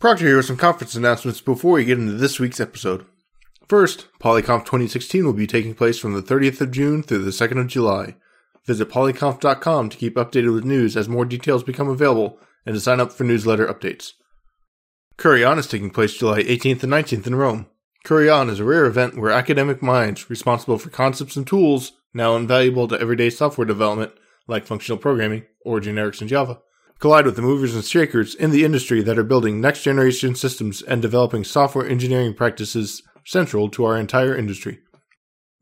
Proctor here with some conference announcements before we get into this week's episode. First, Polyconf 2016 will be taking place from the 30th of June through the 2nd of July. Visit polyconf.com to keep updated with news as more details become available and to sign up for newsletter updates. Curry On is taking place July 18th and 19th in Rome. Curry On is a rare event where academic minds responsible for concepts and tools now invaluable to everyday software development, like functional programming or generics in Java, collide with the movers and shakers in the industry that are building next generation systems and developing software engineering practices central to our entire industry.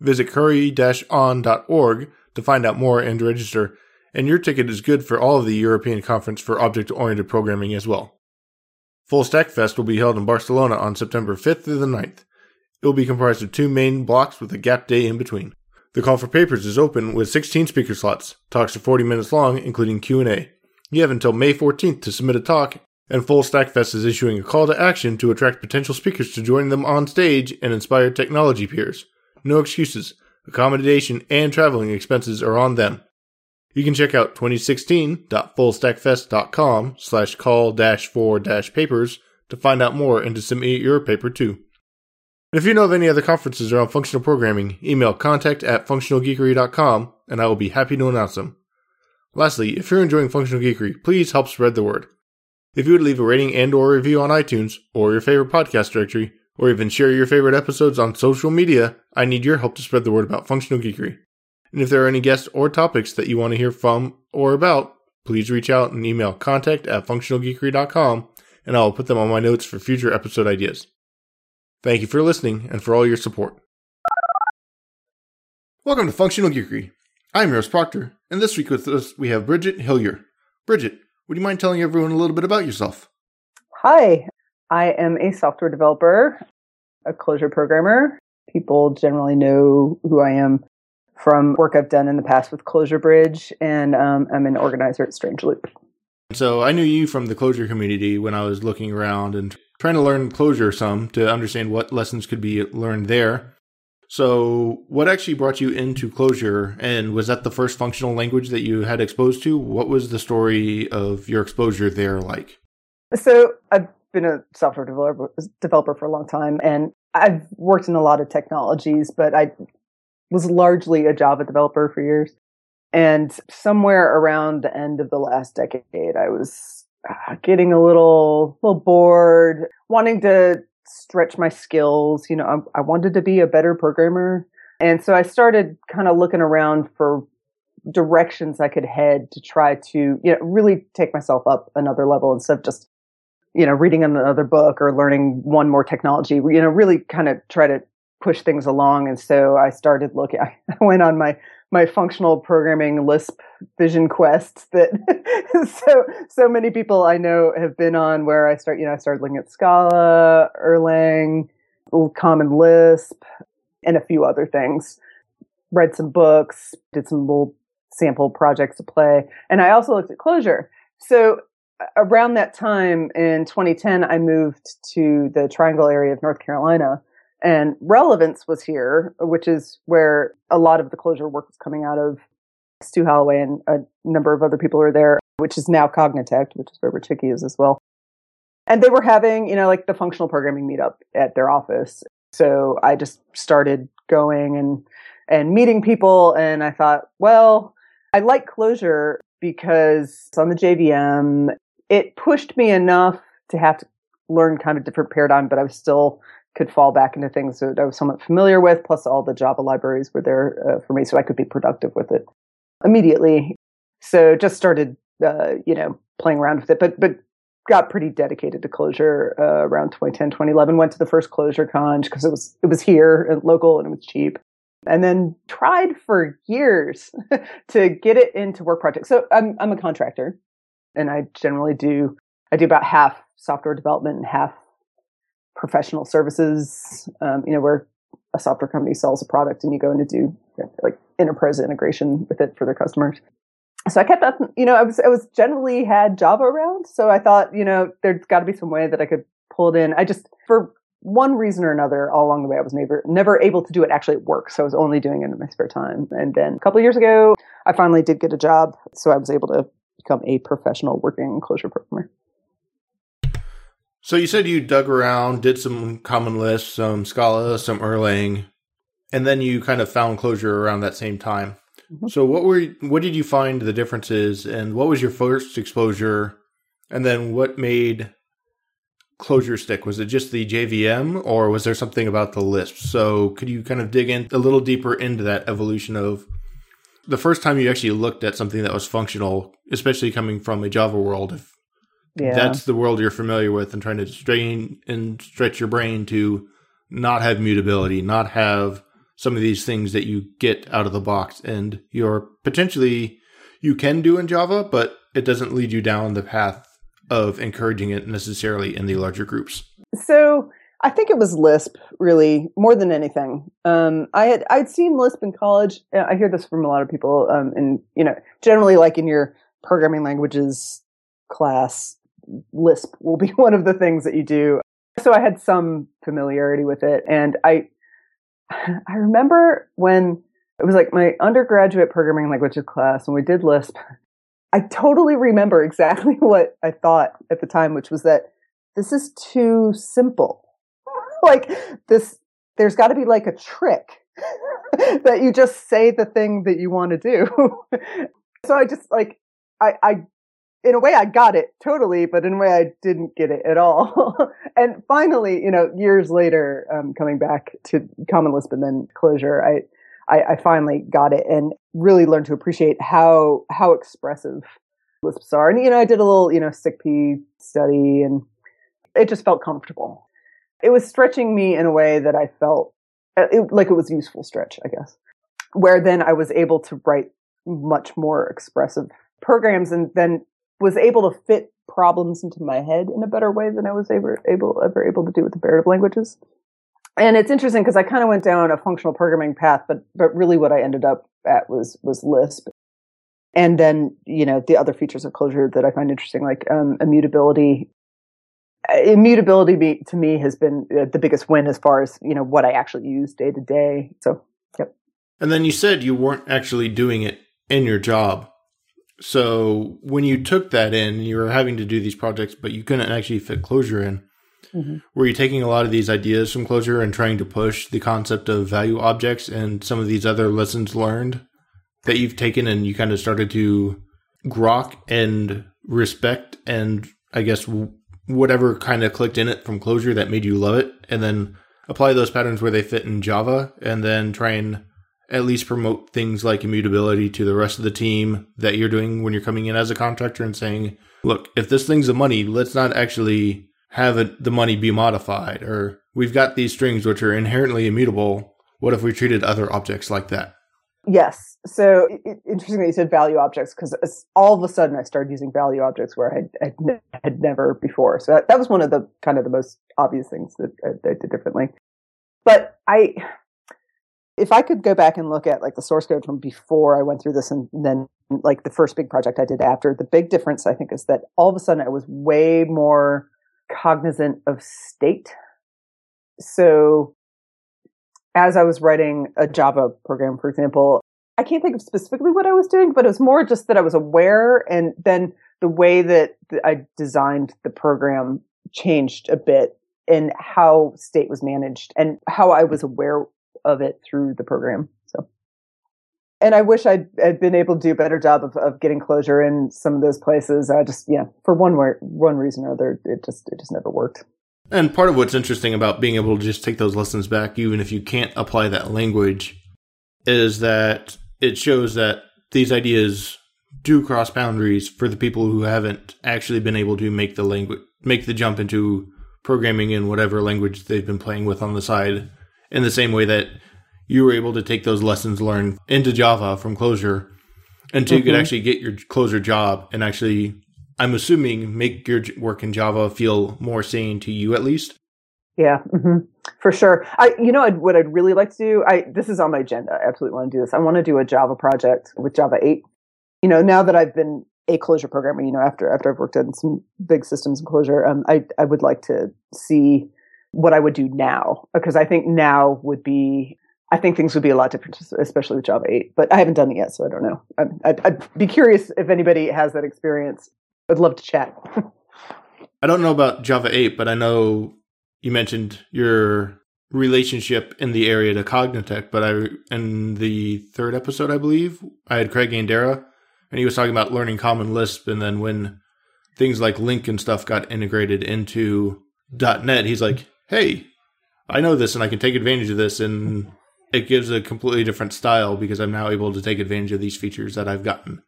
Visit curry on.org to find out more and register, and your ticket is good for all of the European Conference for Object Oriented Programming as well. Full Stack Fest will be held in Barcelona on September 5th through the 9th. It will be comprised of two main blocks with a gap day in between. The call for papers is open with 16 speaker slots. Talks are 40 minutes long, including Q&A. You have until May 14th to submit a talk, and Full Stack Fest is issuing a call to action to attract potential speakers to join them on stage and inspire technology peers. No excuses. Accommodation and traveling expenses are on them. You can check out 2016.fullstackfest.com slash call dash for dash papers to find out more and to submit your paper too. If you know of any other conferences around functional programming, email contact at functionalgeekery.com and I will be happy to announce them. Lastly, if you're enjoying Functional Geekery, please help spread the word. If you would leave a rating and or review on iTunes or your favorite podcast directory, or even share your favorite episodes on social media, I need your help to spread the word about Functional Geekery. And if there are any guests or topics that you want to hear from or about, please reach out and email contact at functionalgeekery.com and I will put them on my notes for future episode ideas. Thank you for listening and for all your support. Welcome to Functional Geekery. I'm Rose Proctor, and this week with us we have Bridget Hiller. Bridget, would you mind telling everyone a little bit about yourself? Hi, I am a software developer, a Clojure programmer. People generally know who I am from work I've done in the past with Clojure Bridge, and um, I'm an organizer at Strange Loop. So I knew you from the Clojure community when I was looking around and trying to learn Clojure some to understand what lessons could be learned there. So, what actually brought you into Clojure, and was that the first functional language that you had exposed to? What was the story of your exposure there like? So, I've been a software developer, developer for a long time, and I've worked in a lot of technologies, but I was largely a Java developer for years. And somewhere around the end of the last decade, I was uh, getting a little, little bored, wanting to stretch my skills. You know, I, I wanted to be a better programmer. And so I started kind of looking around for directions I could head to try to, you know, really take myself up another level instead of just, you know, reading another book or learning one more technology, you know, really kind of try to push things along. And so I started looking, I went on my my functional programming Lisp vision quest that so so many people I know have been on where I start you know I started looking at Scala, Erlang, Common Lisp, and a few other things. Read some books, did some little sample projects to play, and I also looked at Clojure. So around that time in 2010, I moved to the Triangle area of North Carolina and relevance was here, which is where a lot of the Clojure work was coming out of. Stu Halloway and a number of other people are there, which is now Cognitect, which is where Rich Hickey is as well. And they were having, you know, like the functional programming meetup at their office. So I just started going and and meeting people and I thought, well, I like Clojure because it's on the JVM. It pushed me enough to have to learn kind of different paradigm, but I was still could fall back into things that I was somewhat familiar with. Plus, all the Java libraries were there uh, for me, so I could be productive with it immediately. So, just started, uh, you know, playing around with it, but but got pretty dedicated to Clojure uh, around 2010, 2011. Went to the first Clojure Conj because it was it was here and local and it was cheap. And then tried for years to get it into work projects. So I'm I'm a contractor, and I generally do I do about half software development and half professional services, um, you know, where a software company sells a product and you go in to do like enterprise integration with it for their customers. So I kept up, you know, I was, I was generally had Java around. So I thought, you know, there's got to be some way that I could pull it in. I just, for one reason or another, all along the way, I was never, never able to do it actually at work. So I was only doing it in my spare time. And then a couple of years ago, I finally did get a job. So I was able to become a professional working Clojure programmer. So you said you dug around, did some Common Lisp, some Scala, some Erlang, and then you kind of found Clojure around that same time. Mm-hmm. So what were what did you find the differences, and what was your first exposure, and then what made Clojure stick? Was it just the JVM, or was there something about the Lisp? So could you kind of dig in a little deeper into that evolution of the first time you actually looked at something that was functional, especially coming from a Java world? If yeah. that's the world you're familiar with, and trying to strain and stretch your brain to not have mutability, not have some of these things that you get out of the box and you're potentially you can do in Java, but it doesn't lead you down the path of encouraging it necessarily in the larger groups. So I think it was Lisp really more than anything. Um, I had I'd seen Lisp in college. I hear this from a lot of people, um, and you know, generally like in your programming languages class, Lisp will be one of the things that you do. So I had some familiarity with it, and I I remember when it was like my undergraduate programming languages class and we did Lisp. I totally remember exactly what I thought at the time, which was that this is too simple. like this, there's got to be like a trick that you just say the thing that you want to do. so I just like, I, I in a way I got it totally, but in a way I didn't get it at all. and finally, you know, years later, um, coming back to Common Lisp and then Clojure, I, I, I, finally got it and really learned to appreciate how how expressive Lisps are. And you know, I did a little you know sick SICP study, and it just felt comfortable. It was stretching me in a way that I felt uh, it, like it was useful stretch, I guess. Where then I was able to write much more expressive programs and then was able to fit problems into my head in a better way than I was ever able ever able to do with imperative languages. And it's interesting because I kind of went down a functional programming path, but but really what I ended up at was was Lisp. And then you know the other features of Clojure that I find interesting, like um, immutability. Uh, immutability be, to me has been uh, the biggest win as far as you know what I actually use day to day. So, yep. And then you said you weren't actually doing it in your job. So when you took that in, you were having to do these projects, but you couldn't actually fit Clojure in. Mm-hmm. Were you taking a lot of these ideas from Clojure and trying to push the concept of value objects and some of these other lessons learned that you've taken and you kind of started to grok and respect and I guess whatever kind of clicked in it from Clojure that made you love it and then apply those patterns where they fit in Java and then try and at least promote things like immutability to the rest of the team that you're doing when you're coming in as a contractor and saying, look, if this thing's the money, let's not actually have it, the money be modified. Or we've got these strings which are inherently immutable. What if we treated other objects like that? Yes. So it, you said value objects because all of a sudden I started using value objects where I had, had, had never before. So that, that was one of the kind of the most obvious things that uh, I, I did differently. But I, if I could go back and look at like the source code from before I went through this and then like the first big project I did after, the big difference I think is that all of a sudden I was way more cognizant of state. So as I was writing a Java program, for example, I can't think of specifically what I was doing, but it was more just that I was aware and then the way that I designed the program changed a bit in how state was managed and how I was aware of it through the program. So, and I wish I'd, I'd been able to do a better job of, of getting Clojure in some of those places. I just, yeah, for one way, one reason or other, it just, it just never worked. And part of what's interesting about being able to just take those lessons back, even if you can't apply that language, is that it shows that these ideas do cross boundaries for the people who haven't actually been able to make the language, make the jump into programming in whatever language they've been playing with on the side in the same way that you were able to take those lessons learned into Java from Clojure until mm-hmm. you could mm-hmm. actually get your Clojure job and actually, I'm assuming, make your work in Java feel more sane to you at least. Yeah, mm-hmm. for sure. I, you know, I'd, what I'd really like to do. I this is on my agenda. I absolutely want to do this. I want to do a Java project with Java eight. You know, now that I've been a Clojure programmer, you know, after after I've worked on some big systems in Clojure, um, I I would like to see what I would do now because I think now would be I think things would be a lot different, especially with Java 8. But I haven't done it yet, so I don't know. I'd, I'd be curious if anybody has that experience. I'd love to chat. I don't know about Java 8, but I know you mentioned your relationship in the area to Cognitect, but I in the third episode, I believe, I had Craig Andera, and he was talking about learning Common Lisp, and then when things like LINQ and stuff got integrated into .NET, he's like, "Hey, I know this, and I can take advantage of this, and it gives a completely different style because I'm now able to take advantage of these features that I've gotten."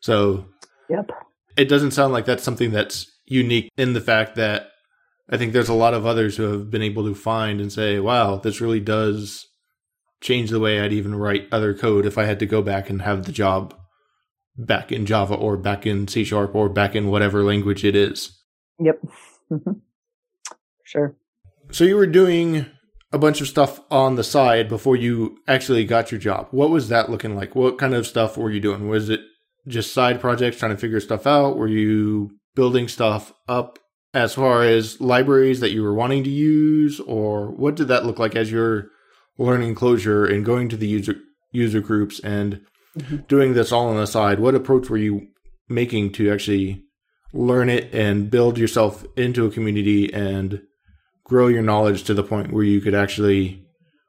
So, yep, it doesn't sound like that's something that's unique in the fact that I think there's a lot of others who have been able to find and say, wow, this really does change the way I'd even write other code if I had to go back and have the job back in Java or back in C sharp or back in whatever language it is. Yep. Mm-hmm. Sure. So you were doing a bunch of stuff on the side before you actually got your job. What was that looking like? What kind of stuff were you doing? Was it just side projects trying to figure stuff out? Were you building stuff up as far as libraries that you were wanting to use, or what did that look like as you're learning Clojure and going to the user user groups and mm-hmm. doing this all on the side? What approach were you making to actually learn it and build yourself into a community and grow your knowledge to the point where you could actually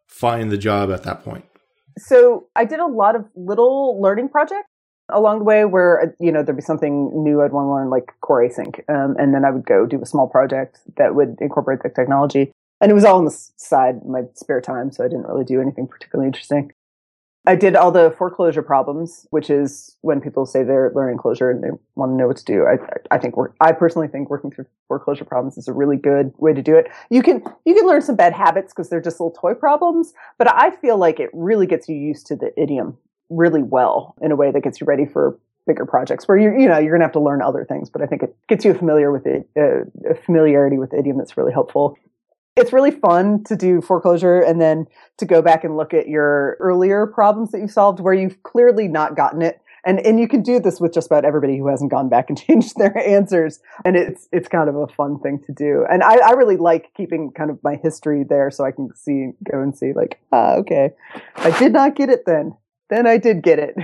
find the job at that point? So I did a lot of little learning projects along the way where you know there'd be something new I'd want to learn, like core async, um, and then I would go do a small project that would incorporate the technology. And it was all on the side, my spare time, so I didn't really do anything particularly interesting. I did all the 4Clojure problems, which is when people say they're learning Clojure and they want to know what to do. I, I think I personally think working through 4Clojure problems is a really good way to do it. You can, you can learn some bad habits because they're just little toy problems, but I feel like it really gets you used to the idiom really well in a way that gets you ready for bigger projects where you're, you know you're going to have to learn other things but i think it gets you familiar with it uh, a familiarity with idiom that's really helpful it's really fun to do 4Clojure and then to go back and look at your earlier problems that you solved where you've clearly not gotten it. And and you can do this with just about everybody who hasn't gone back and changed their answers. And it's it's kind of a fun thing to do. And i, I really like keeping kind of my history there so i can see go and see like ah okay. I did not get it then. Then I did get it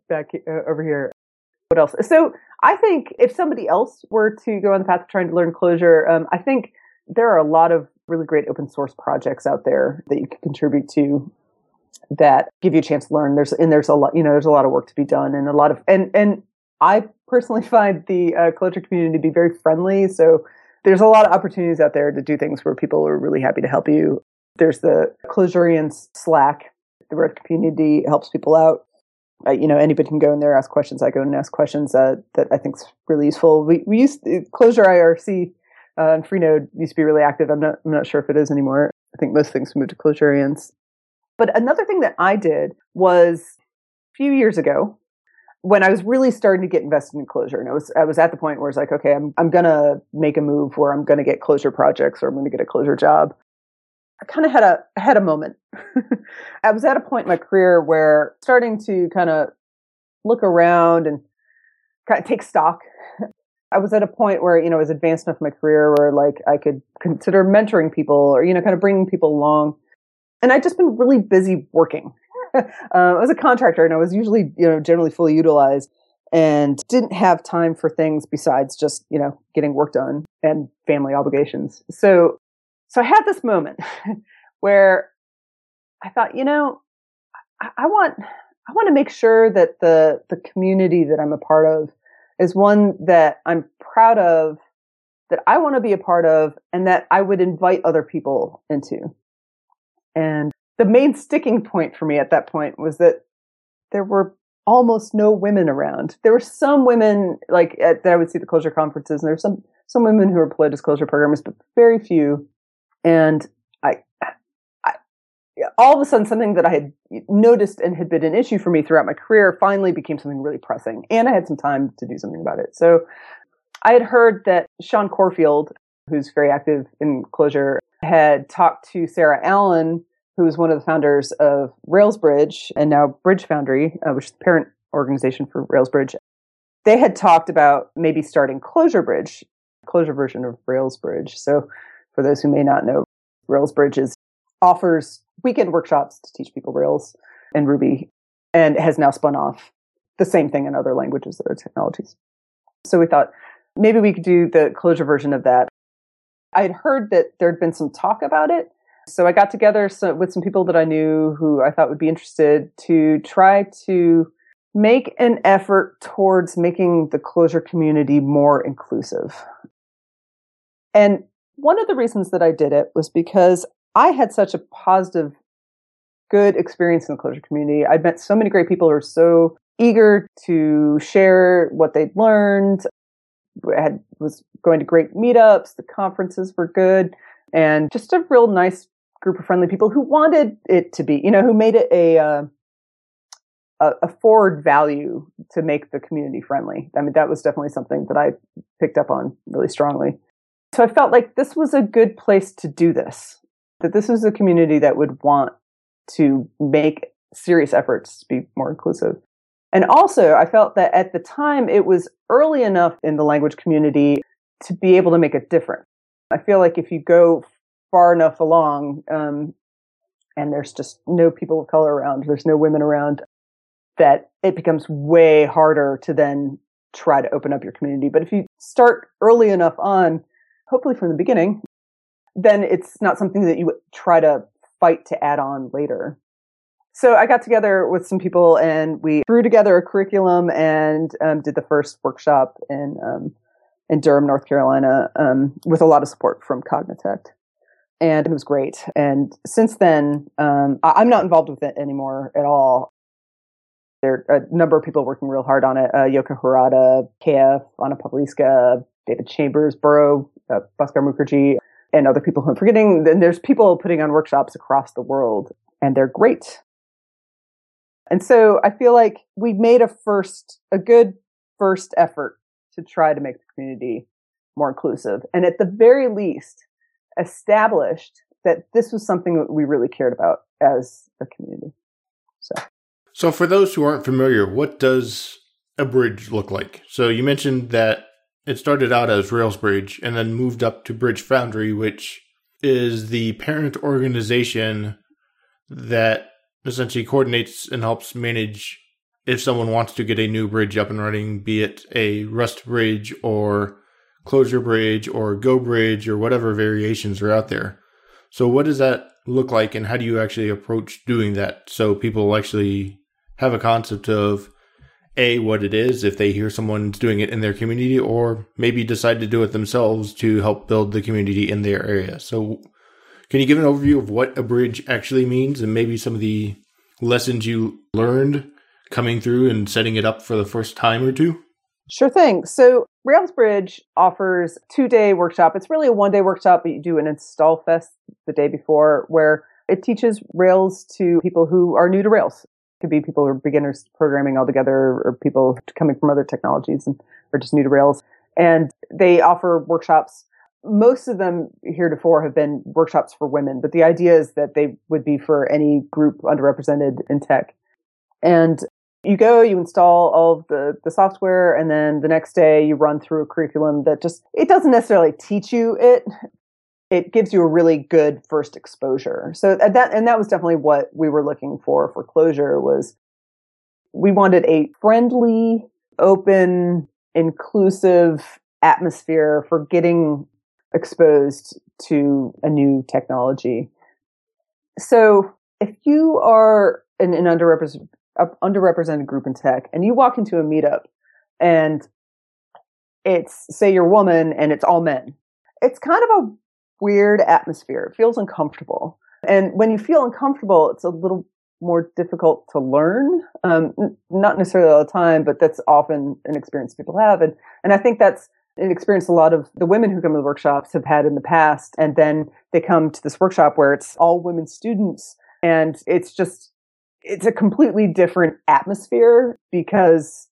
back uh, over here. What else? So I think if somebody else were to go on the path of trying to learn Clojure, um, I think there are a lot of really great open source projects out there that you can contribute to that give you a chance to learn. There's and there's a lot, you know, there's a lot of work to be done and a lot of and and I personally find the uh, Clojure community to be very friendly. So there's a lot of opportunities out there to do things where people are really happy to help you. There's the Clojurians Slack the Red community helps people out. Uh, you know, anybody can go in there, ask questions. I go and ask questions uh, that I think is really useful. We we used Clojure IRC uh, and Freenode used to be really active. I'm not I'm not sure if it is anymore. I think most things moved to Clojurians. But another thing that I did was a few years ago when I was really starting to get invested in Clojure, and I was I was at the point where it's like, okay, I'm I'm gonna make a move where I'm gonna get Clojure projects or I'm gonna get a Clojure job. I kind of had a had a moment. I was at a point in my career where starting to kind of look around and kind of take stock. I was at a point where you know I was advanced enough in my career where like I could consider mentoring people or you know kind of bringing people along, and I'd just been really busy working. uh, I was a contractor and I was usually you know generally fully utilized and didn't have time for things besides just you know getting work done and family obligations. So so I had this moment where I thought, you know, I, I want I want to make sure that the the community that I'm a part of is one that I'm proud of, that I want to be a part of, and that I would invite other people into. And the main sticking point for me at that point was that there were almost no women around. There were some women like at, that I would see the Clojure conferences, and there were some some women who were play disclosure programmers, but very few and all of a sudden, something that I had noticed and had been an issue for me throughout my career finally became something really pressing. And I had some time to do something about it. So I had heard that Sean Corfield, who's very active in Clojure, had talked to Sarah Allen, who was one of the founders of Railsbridge and now Bridge Foundry, uh, which is the parent organization for Railsbridge. They had talked about maybe starting Clojure Bridge, Clojure version of Railsbridge. So for those who may not know, Rails Bridges offers weekend workshops to teach people Rails and Ruby and has now spun off the same thing in other languages, other technologies. So we thought maybe we could do the Clojure version of that. I'd heard that there'd been some talk about it. So I got together with some people that I knew who I thought would be interested to try to make an effort towards making the Clojure community more inclusive. And one of the reasons that I did it was because I had such a positive, good experience in the Clojure community. I'd met so many great people who were so eager to share what they'd learned. I had, was going to great meetups. The conferences were good and just a real nice group of friendly people who wanted it to be, you know, who made it a, uh, a forward value to make the community friendly. I mean, that was definitely something that I picked up on really strongly. So I felt like this was a good place to do this, that this was a community that would want to make serious efforts to be more inclusive. And also, I felt that at the time it was early enough in the language community to be able to make a difference. I feel like if you go far enough along, um, and there's just no people of color around, there's no women around, that it becomes way harder to then try to open up your community. But if you start early enough on, hopefully from the beginning, then it's not something that you try to fight to add on later. So I got together with some people and we threw together a curriculum and um, did the first workshop in um, in Durham, North Carolina, um, with a lot of support from Cognitect. And it was great. And since then, um, I- I'm not involved with it anymore at all. There are a number of people working real hard on it. Uh, Yoko Harada, KF, Anna Pawlicka, David Chambers, Burrow, uh, Bhaskar Mukherjee, and other people who I'm forgetting. Then there's people putting on workshops across the world, and they're great. And so I feel like we made a first, a good first effort to try to make the community more inclusive. And at the very least, established that this was something that we really cared about as a community. So. So, for those who aren't familiar, what does a bridge look like? So, you mentioned that it started out as Railsbridge and then moved up to Bridge Foundry, which is the parent organization that essentially coordinates and helps manage if someone wants to get a new bridge up and running, be it a Rust bridge or Clojure bridge or Go bridge or whatever variations are out there. So, what does that look like, and how do you actually approach doing that so people actually have a concept of a what it is if they hear someone's doing it in their community or maybe decide to do it themselves to help build the community in their area. So can you give an overview of what a bridge actually means and maybe some of the lessons you learned coming through and setting it up for the first time or two? Sure thing. So rails bridge offers two day workshop. It's really a one day workshop but you do an install fest the day before where it teaches rails to people who are new to rails could be people who are beginners programming altogether or people coming from other technologies and are just new to Rails. And they offer workshops. Most of them heretofore have been workshops for women, but the idea is that they would be for any group underrepresented in tech. And you go, you install all of the, the software, and then the next day you run through a curriculum that just, it doesn't necessarily teach you it, it gives you a really good first exposure. So that and that was definitely what we were looking for for Clojure was we wanted a friendly, open, inclusive atmosphere for getting exposed to a new technology. So if you are an, an underrepresented underrepresented group in tech and you walk into a meetup and it's say you're a woman and it's all men it's kind of a weird atmosphere. It feels uncomfortable. And when you feel uncomfortable, it's a little more difficult to learn. Um, n- not necessarily all the time, but that's often an experience people have. And, and I think that's an experience a lot of the women who come to the workshops have had in the past. And then they come to this workshop where it's all women students and it's just, it's a completely different atmosphere because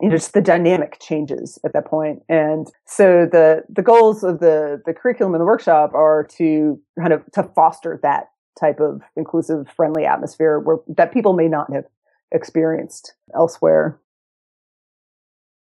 you know, just the dynamic changes at that point. And so the, the goals of the, the curriculum and the workshop are to kind of, to foster that type of inclusive, friendly atmosphere where that people may not have experienced elsewhere.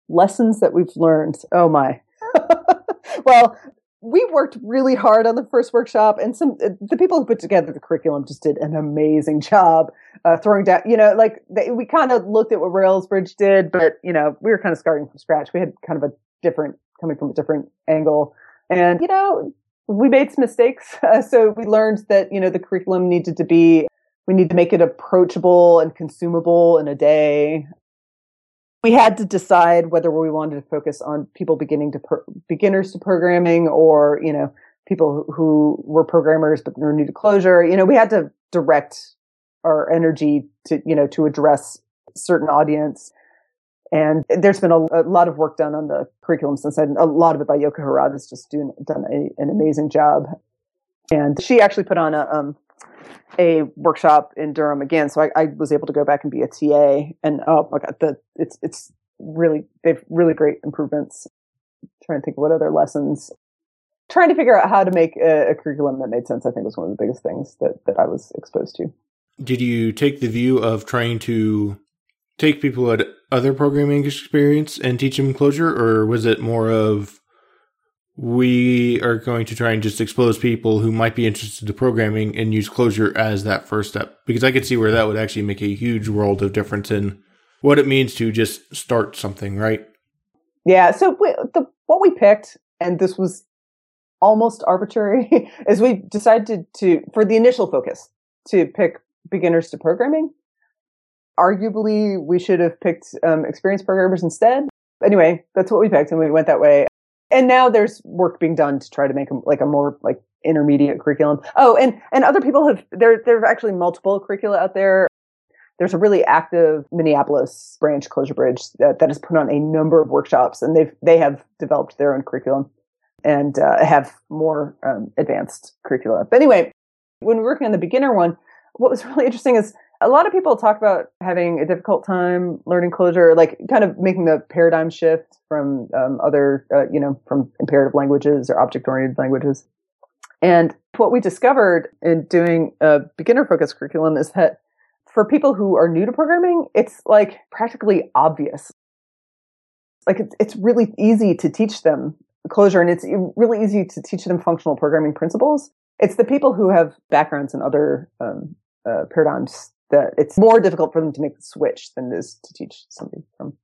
Lessons that we've learned. Oh my. well, we worked really hard on the first workshop and some the people who put together the curriculum just did an amazing job uh, throwing down you know like they, we kind of looked at what railsbridge did but you know we were kind of starting from scratch we had kind of a different, coming from a different angle. And, you know, we made some mistakes. Uh, so we learned that, you know, the curriculum needed to be, we need to make it approachable and consumable in a day. We had to decide whether we wanted to focus on people beginning to per- beginners to programming or, you know, people who were programmers but were new to Clojure You know, we had to direct our energy to, you know, to address certain audience. And there's been a, a, lot of work done on the curriculum since then. A lot of it by Yoko Harada has just doing, done a, an amazing job. And she actually put on a, um, a workshop in Durham again. So I, I, was able to go back and be a TA and oh my God, the, it's, it's really, they've really great improvements. I'm trying to think of what other lessons trying to figure out how to make a, a, curriculum that made sense, I think was one of the biggest things that, that I was exposed to. Did you take the view of trying to take people at other programming experience and teach them Clojure, or was it more of we are going to try and just expose people who might be interested in programming and use Clojure as that first step? Because I could see where that would actually make a huge world of difference in what it means to just start something, right? Yeah. So we, the, what we picked, and this was almost arbitrary is we decided to, for the initial focus, to pick beginners to programming. Arguably, we should have picked um, experienced programmers instead. Anyway, that's what we picked, and we went that way. And now there's work being done to try to make them like a more like intermediate curriculum. Oh, and and other people have there. There are actually multiple curricula out there. There's a really active Minneapolis branch, Clojure Bridge, that, that has put on a number of workshops, and they've they have developed their own curriculum and uh, have more um, advanced curricula. But anyway, when we are working on the beginner one, what was really interesting is a lot of people talk about having a difficult time learning Clojure, like kind of making the paradigm shift from um, other, uh, you know, from imperative languages or object oriented languages. And what we discovered in doing a beginner focused curriculum is that for people who are new to programming, it's like practically obvious. Like it's, it's really easy to teach them Clojure and it's really easy to teach them functional programming principles. It's the people who have backgrounds in other um, uh, paradigms that it's more difficult for them to make the switch than it is to teach somebody from.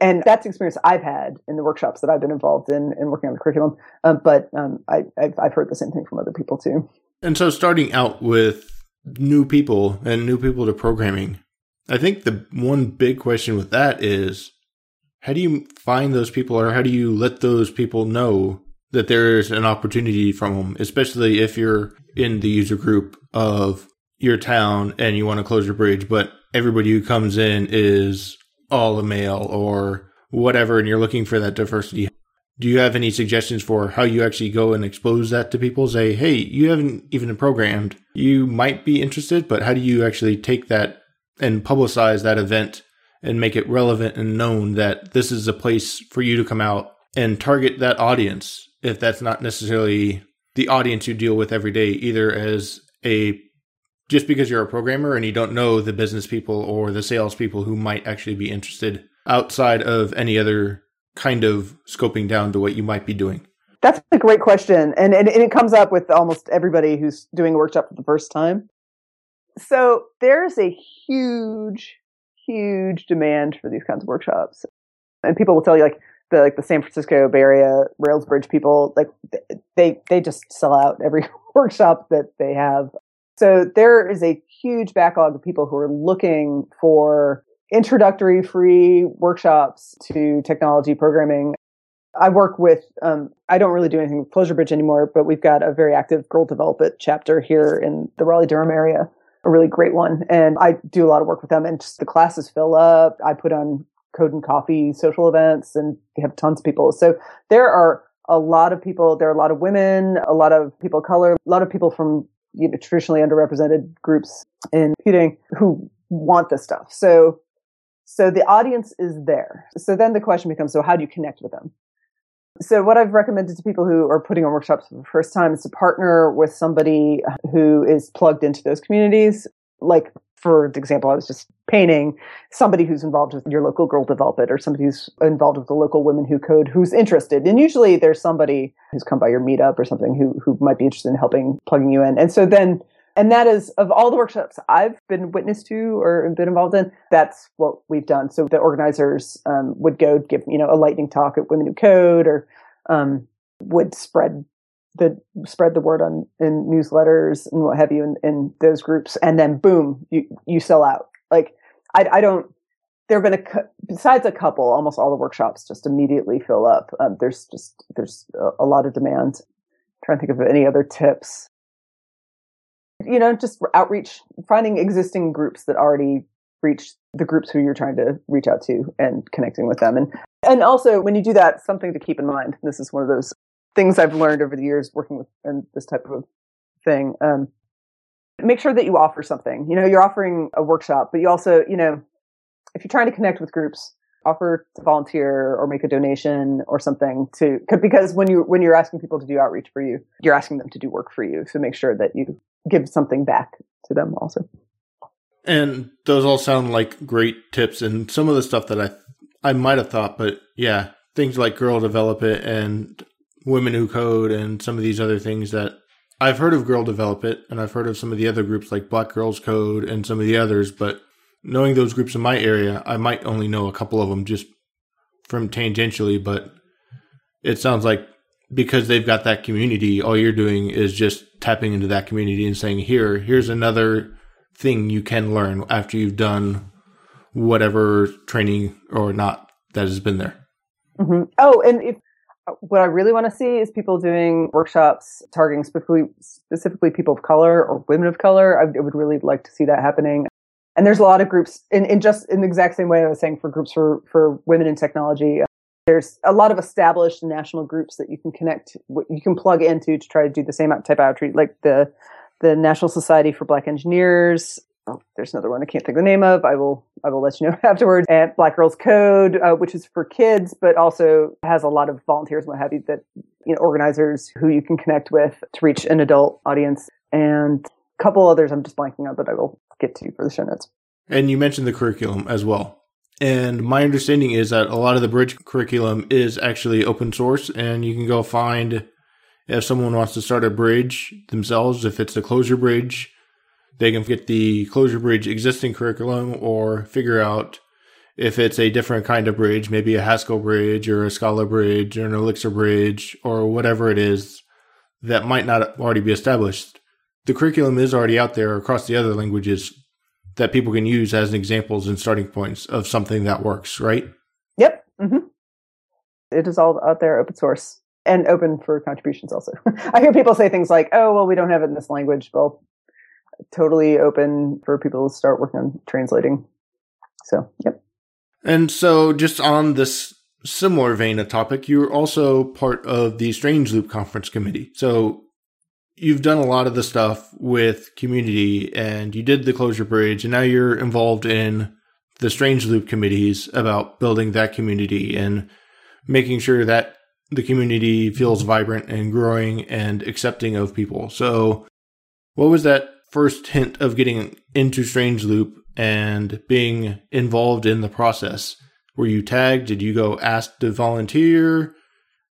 And that's experience I've had in the workshops that I've been involved in in working on the curriculum. Um, but um, I, I've, I've heard the same thing from other people too. And so, starting out with new people and new people to programming, I think the one big question with that is how do you find those people or how do you let those people know that there's an opportunity from them, especially if you're in the user group of your town and you want to close your bridge, but everybody who comes in is all a male or whatever, and you're looking for that diversity. Do you have any suggestions for how you actually go and expose that to people? Say, hey, you haven't even programmed. You might be interested, but how do you actually take that and publicize that event and make it relevant and known that this is a place for you to come out and target that audience if that's not necessarily the audience you deal with every day either as a just because you're a programmer and you don't know the business people or the sales people who might actually be interested outside of any other kind of scoping down to what you might be doing that's a great question and, and, and it comes up with almost everybody who's doing a workshop for the first time so there's a huge huge demand for these kinds of workshops. And people will tell you like the like the San Francisco Bay Area Rails Bridge people, like they they just sell out every workshop that they have. So there is a huge backlog of people who are looking for introductory free workshops to technology programming. I work with, um, I don't really do anything with Clojure Bridge anymore, but we've got a very active Girl Develop It chapter here in the Raleigh Durham area a really great one. And I do a lot of work with them and just the classes fill up. I put on code and coffee social events and we have tons of people. So there are a lot of people. There are a lot of women, a lot of people of color, a lot of people from you know, traditionally underrepresented groups in computing who want this stuff. So, so the audience is there. So then the question becomes, so how do you connect with them? So what I've recommended to people who are putting on workshops for the first time is to partner with somebody who is plugged into those communities. Like, for example, I was just painting somebody who's involved with your local girl develop it or somebody who's involved with the local women who code who's interested. And usually there's somebody who's come by your meetup or something who, who might be interested in helping plugging you in. And so then And that is of all the workshops I've been witness to or been involved in, that's what we've done. So the organizers um, would go give, you know, a lightning talk at Women Who Code or um, would spread the spread the word on in newsletters and what have you in, in those groups, and then boom, you you sell out. Like I, I don't. There have been a besides a couple, almost all the workshops just immediately fill up. Um, there's just there's a, a lot of demand. I'm trying to think of any other tips. You know, just outreach, finding existing groups that already reach the groups who you're trying to reach out to and connecting with them. And and also when you do that, something to keep in mind. This is one of those things I've learned over the years working with and this type of thing. Um, make sure that you offer something. You know, you're offering a workshop, but you also, you know, if you're trying to connect with groups, offer to volunteer or make a donation or something to because when you when you're asking people to do outreach for you, you're asking them to do work for you. So make sure that you give something back to them also. And those all sound like great tips and some of the stuff that I I might have thought, but yeah, things like Girl Develop It and Women Who Code and some of these other things that I've heard of Girl Develop It and I've heard of some of the other groups like Black Girls Code and some of the others, but knowing those groups in my area, I might only know a couple of them just from tangentially, but it sounds like because they've got that community, all you're doing is just tapping into that community and saying, here, here's another thing you can learn after you've done whatever training or not that has been there. Mm-hmm. Oh, and if what I really want to see is people doing workshops targeting specifically, specifically people of color or women of color. I, would really like to see that happening. And there's a lot of groups in, in just in the exact same way I was saying for groups for, for women in technology. There's a lot of established national groups that you can connect, you can plug into to try to do the same type of outreach, like the the National Society for Black Engineers, oh, there's another one I can't think of the name of. I will I will let you know afterwards. And Black Girls Code, uh, which is for kids, but also has a lot of volunteers and what have you that you know organizers who you can connect with to reach an adult audience, and a couple others I'm just blanking on, but I will get to for the show notes. And you mentioned the curriculum as well. And my understanding is that a lot of the bridge curriculum is actually open source, and you can go find if someone wants to start a bridge themselves, if it's the Clojure bridge they can get the Clojure Bridge existing curriculum or figure out if it's a different kind of bridge, maybe a Haskell bridge or a Scala bridge or an Elixir bridge or whatever it is that might not already be established. The curriculum is already out there across the other languages that people can use as examples and starting points of something that works, right? Yep. Mm-hmm. It is all out there, open source and open for contributions also. I hear people say things like, oh, well, we don't have it in this language. Well, totally open for people to start working on translating. So, yep. And so, just on this similar vein of topic, you're also part of the Strange Loop Conference Committee. So, you've done a lot of the stuff with community and you did the Clojure Bridge, and now you're involved in the Strange Loop committees about building that community and making sure that the community feels vibrant and growing and accepting of people. So, what was that first hint of getting into Strange Loop and being involved in the process? Were you tagged? Did you go ask to volunteer?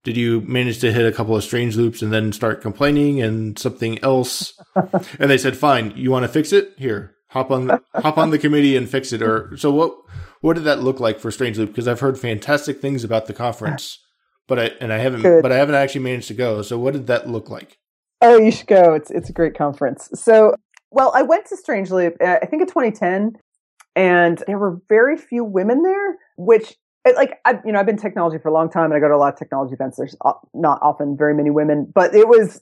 Did you manage to hit a couple of strange loops and then start complaining and something else? and they said, "Fine, you want to fix it? Here, hop on, hop on the committee and fix it." Or so what? What did that look like for Strange Loop? Because I've heard fantastic things about the conference, but I and I haven't, Good. but I haven't actually managed to go. So what did that look like? Oh, you should go. It's it's a great conference. So, well, I went to Strange Loop, uh, I think in 2010, and there were very few women there, which like I, you know, I've been technology for a long time, and I go to a lot of technology events. There's not often very many women, but it was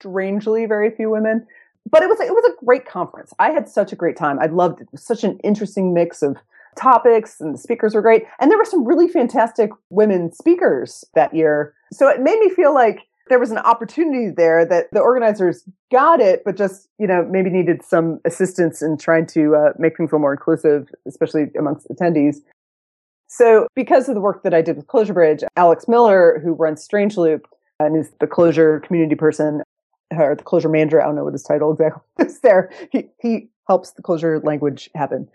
strangely very few women. But it was it was a great conference. I had such a great time. I loved it. it was such an interesting mix of topics, and the speakers were great. And there were some really fantastic women speakers that year. So it made me feel like there was an opportunity there that the organizers got it, but just, you know, maybe needed some assistance in trying to uh, make things little more inclusive, especially amongst attendees. So because of the work that I did with Clojure Bridge, Alex Miller, who runs Strange Loop and is the Clojure community person, or the Clojure manager, I don't know what his title exactly is there. He, he helps the Clojure language happen.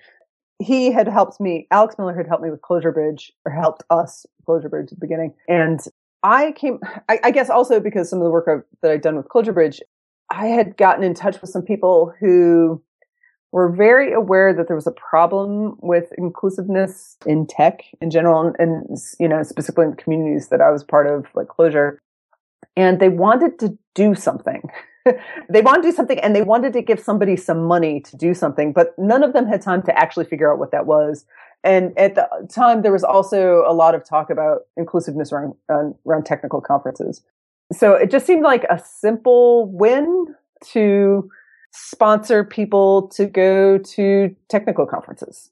He had helped me, Alex Miller had helped me with Clojure Bridge, or helped us Clojure Bridge at the beginning. And I came, I, I, guess also because some of the work I've, that I've done with Clojure Bridge, I had gotten in touch with some people who were very aware that there was a problem with inclusiveness in tech in general and, you know specifically in the communities that I was part of like Clojure. and they wanted to do something they wanted to do something and they wanted to give somebody some money to do something but none of them had time to actually figure out what that was and at the time there was also a lot of talk about inclusiveness around around technical conferences so it just seemed like a simple win to sponsor people to go to technical conferences.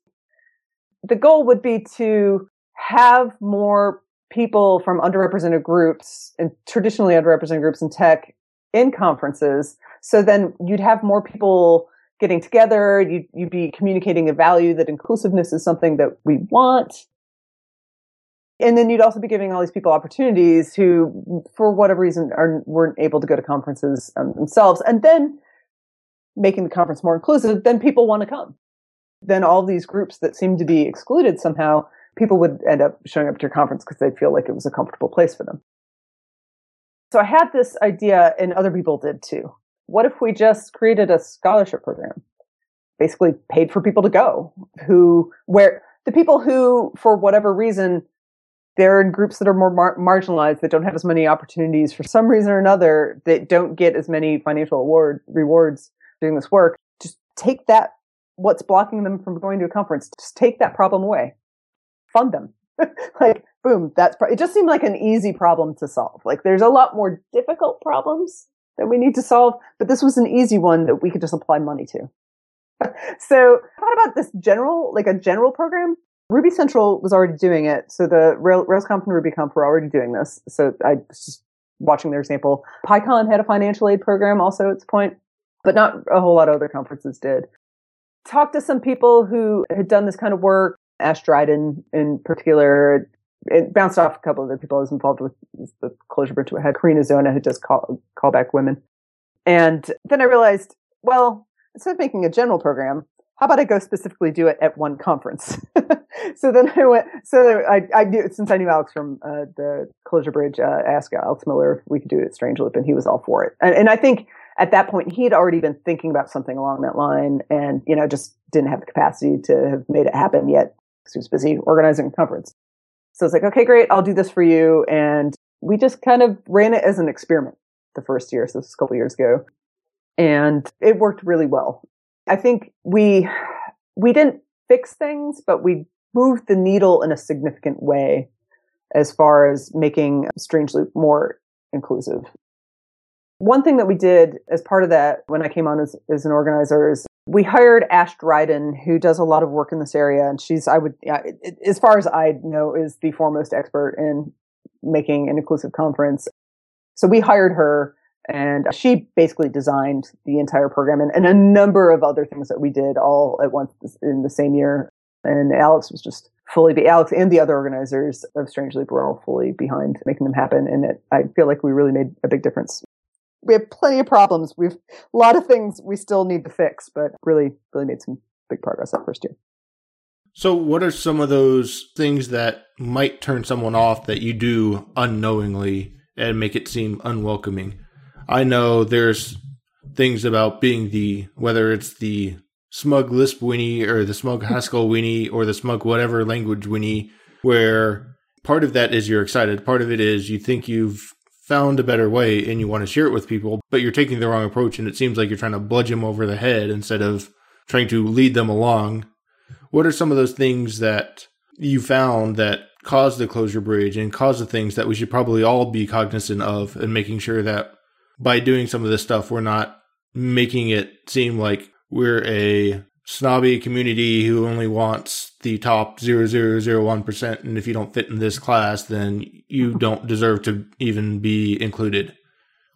The goal would be to have more people from underrepresented groups and traditionally underrepresented groups in tech in conferences. So then you'd have more people getting together. You'd, you'd be communicating a value that inclusiveness is something that we want. And then you'd also be giving all these people opportunities who, for whatever reason, are, weren't able to go to conferences um, themselves. And then making the conference more inclusive, then people want to come. Then all these groups that seem to be excluded somehow, people would end up showing up to your conference because they'd feel like it was a comfortable place for them. So I had this idea and other people did too. What if we just created a scholarship program? Basically paid for people to go who, where the people who, for whatever reason, they're in groups that are more mar- marginalized that don't have as many opportunities for some reason or another that don't get as many financial award rewards doing this work, just take that, what's blocking them from going to a conference, just take that problem away. Fund them. like, boom, that's, pro- it just seemed like an easy problem to solve. Like, there's a lot more difficult problems that we need to solve, but this was an easy one that we could just apply money to. so, thought about this general, like a general program. Ruby Central was already doing it. So the Rail, RailsConf and RubyConf were already doing this. So I was just watching their example. PyCon had a financial aid program also at its point but not a whole lot of other conferences did. Talked to some people who had done this kind of work, Ashe Dryden in particular. It bounced off a couple of the people I was involved with the Clojure Bridge. I had Carina Zona who does call, call back women. And then I realized, well, instead of making a general program, how about I go specifically do it at one conference? so then I went, so I, I knew, since I knew Alex from uh, the Clojure Bridge, uh, asked Alex Miller if we could do it at Strange Loop, and he was all for it. And, and I think at that point he had already been thinking about something along that line and you know just didn't have the capacity to have made it happen yet because he was busy organizing a conference so it's like okay great i'll do this for you. And we just kind of ran it as an experiment the first year so this was a couple years ago. And it worked really well. I think we we didn't fix things but we moved the needle in a significant way as far as making strange loop more inclusive one thing that we did as part of that when I came on as, as an organizer is we hired Ashe Dryden, who does a lot of work in this area. And she's, I would, as far as I know, is the foremost expert in making an inclusive conference. So we hired her and she basically designed the entire program and, and a number of other things that we did all at once in the same year. And Alex was just fully be Alex and the other organizers of Strange Loop were all fully behind making them happen. And it, I feel like we really made a big difference we have plenty of problems. We've a lot of things we still need to fix, but really, really made some big progress that first year. So, what are some of those things that might turn someone off that you do unknowingly and make it seem unwelcoming? I know there's things about being the whether it's the smug Lisp weenie or the smug Haskell weenie or the smug whatever language weenie, where part of that is you're excited, part of it is you think you've found a better way and you want to share it with people, but you're taking the wrong approach and it seems like you're trying to bludge them over the head instead of trying to lead them along. What are some of those things that you found that caused the Clojure Bridge and caused the things that we should probably all be cognizant of and making sure that by doing some of this stuff, we're not making it seem like we're a snobby community who only wants the top 0001%. And if you don't fit in this class, then you don't deserve to even be included.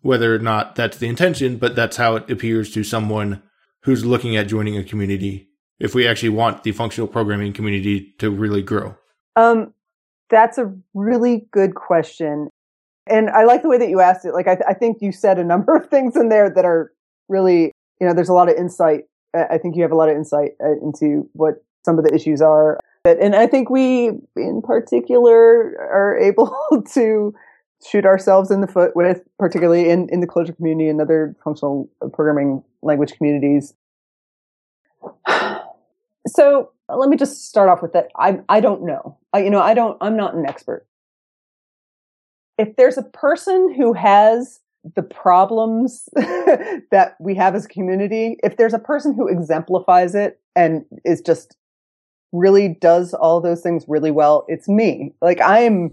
Whether or not that's the intention, but that's how it appears to someone who's looking at joining a community. If we actually want the functional programming community to really grow. Um, that's a really good question. And I like the way that you asked it. Like, I, th- I think you said a number of things in there that are really, you know, there's a lot of insight I think you have a lot of insight uh, into what some of the issues are. And I think we, in particular, are able to shoot ourselves in the foot with, particularly in, in the Clojure community and other functional programming language communities. so let me just start off with that. I, I don't know. I, you know, I don't, I'm not an expert. If there's a person who has the problems that we have as a community, if there's a person who exemplifies it and is just really does all those things really well, it's me. Like I am,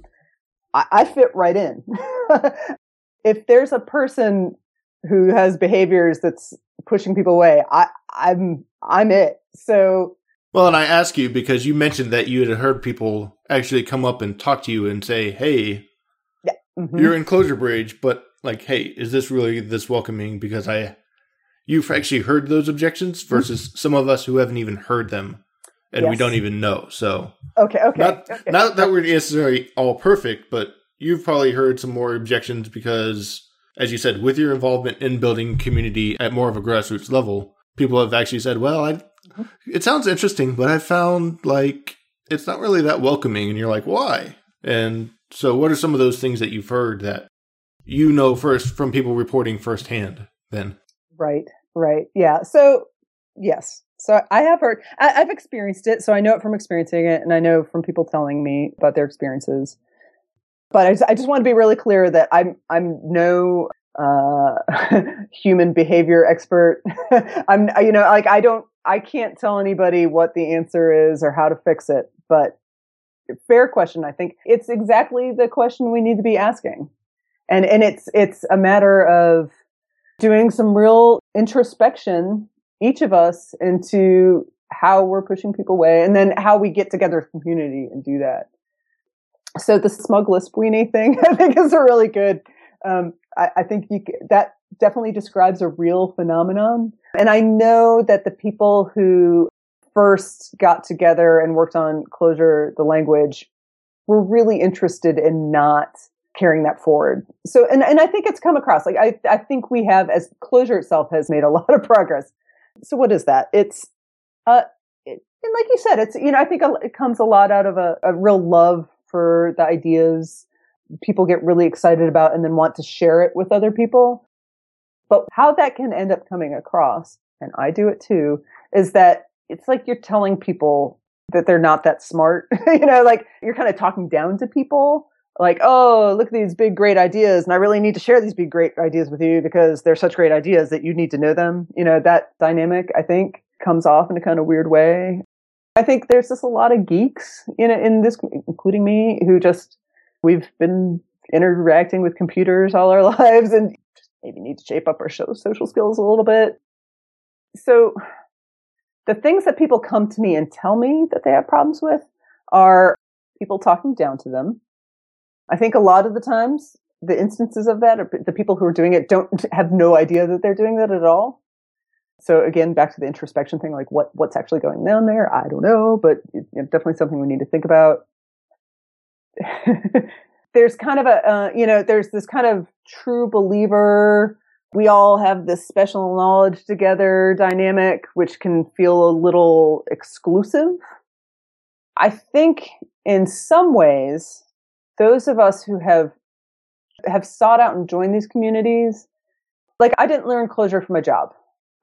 I, I fit right in. if there's a person who has behaviors that's pushing people away, I, I'm, I'm it. So. Well, and I ask you because you mentioned that you had heard people actually come up and talk to you and say, Hey, yeah. mm-hmm. you're in Clojure Bridge, but like, Hey, is this really this welcoming? Because I, you've actually heard those objections versus mm-hmm. some of us who haven't even heard them and yes. we don't even know. So okay, okay, not, okay. not that we're necessarily all perfect, but you've probably heard some more objections because, as you said, with your involvement in building community at more of a grassroots level, people have actually said, "Well, I, mm-hmm. it sounds interesting, but I found like it's not really that welcoming," and you're like, "Why?" And so, what are some of those things that you've heard that you know first from people reporting firsthand? Then, right, right, yeah. So, yes, so I have heard, I, have experienced it. So I know it from experiencing it and I know from people telling me about their experiences. But I just, I just want to be really clear that I'm, I'm no, uh, human behavior expert. I'm, you know, like I don't, I can't tell anybody what the answer is or how to fix it, but fair question. I think it's exactly the question we need to be asking. And, and it's, it's a matter of doing some real introspection each of us into how we're pushing people away and then how we get together as a community and do that. So the smug lispweenie thing, I think is a really good, um, I, I, think you, that definitely describes a real phenomenon. And I know that the people who first got together and worked on Clojure the language, were really interested in not carrying that forward. So, and, and I think it's come across. Like, I, I think we have, as Clojure itself has made a lot of progress so what is that? It's, uh, it, and like you said, it's, you know, I think it comes a lot out of a, a real love for the ideas people get really excited about and then want to share it with other people. But how that can end up coming across, and I do it too, is that it's like you're telling people that they're not that smart. you know, like you're kind of talking down to people like, oh, look at these big, great ideas. And I really need to share these big, great ideas with you because they're such great ideas that you need to know them. You know, that dynamic, I think, comes off in a kind of weird way. I think there's just a lot of geeks in in this, including me, who just, we've been interacting with computers all our lives and maybe need to shape up our social skills a little bit. So the things that people come to me and tell me that they have problems with are people talking down to them I think a lot of the times the instances of that are the people who are doing it don't have no idea that they're doing that at all. So again, back to the introspection thing, like what, what's actually going down there? I don't know, but definitely something we need to think about. there's kind of a, uh, you know, there's this kind of true believer. We all have this special knowledge together dynamic, which can feel a little exclusive. I think in some ways, those of us who have have sought out and joined these communities, like I didn't learn Clojure from a job.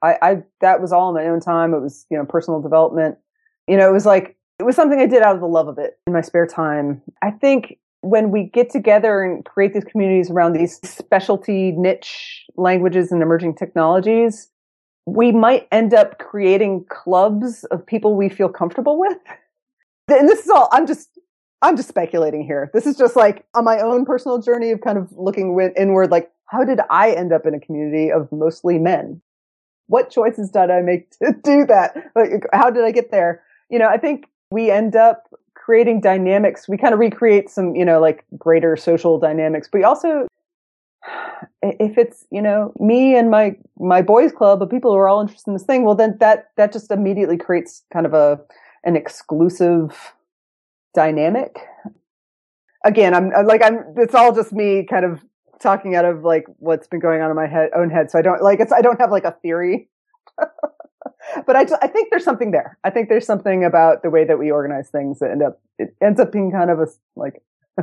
I, I that was all in my own time. It was you know personal development. You know, it was like it was something I did out of the love of it in my spare time. I think when we get together and create these communities around these specialty niche languages and emerging technologies, we might end up creating clubs of people we feel comfortable with. And this is all, I'm just I'm just speculating here. This is just like on my own personal journey of kind of looking inward, like, how did I end up in a community of mostly men? What choices did I make to do that? Like, how did I get there? You know, I think we end up creating dynamics. We kind of recreate some, you know, like greater social dynamics, but also, if it's, you know, me and my, my boys club of people who are all interested in this thing, well, then that, that just immediately creates kind of a, an exclusive dynamic. Again, I'm like I'm. It's all just me, kind of talking out of like what's been going on in my head, own head. So I don't like it's. I don't have like a theory, but I I think there's something there. I think there's something about the way that we organize things that end up it ends up being kind of a like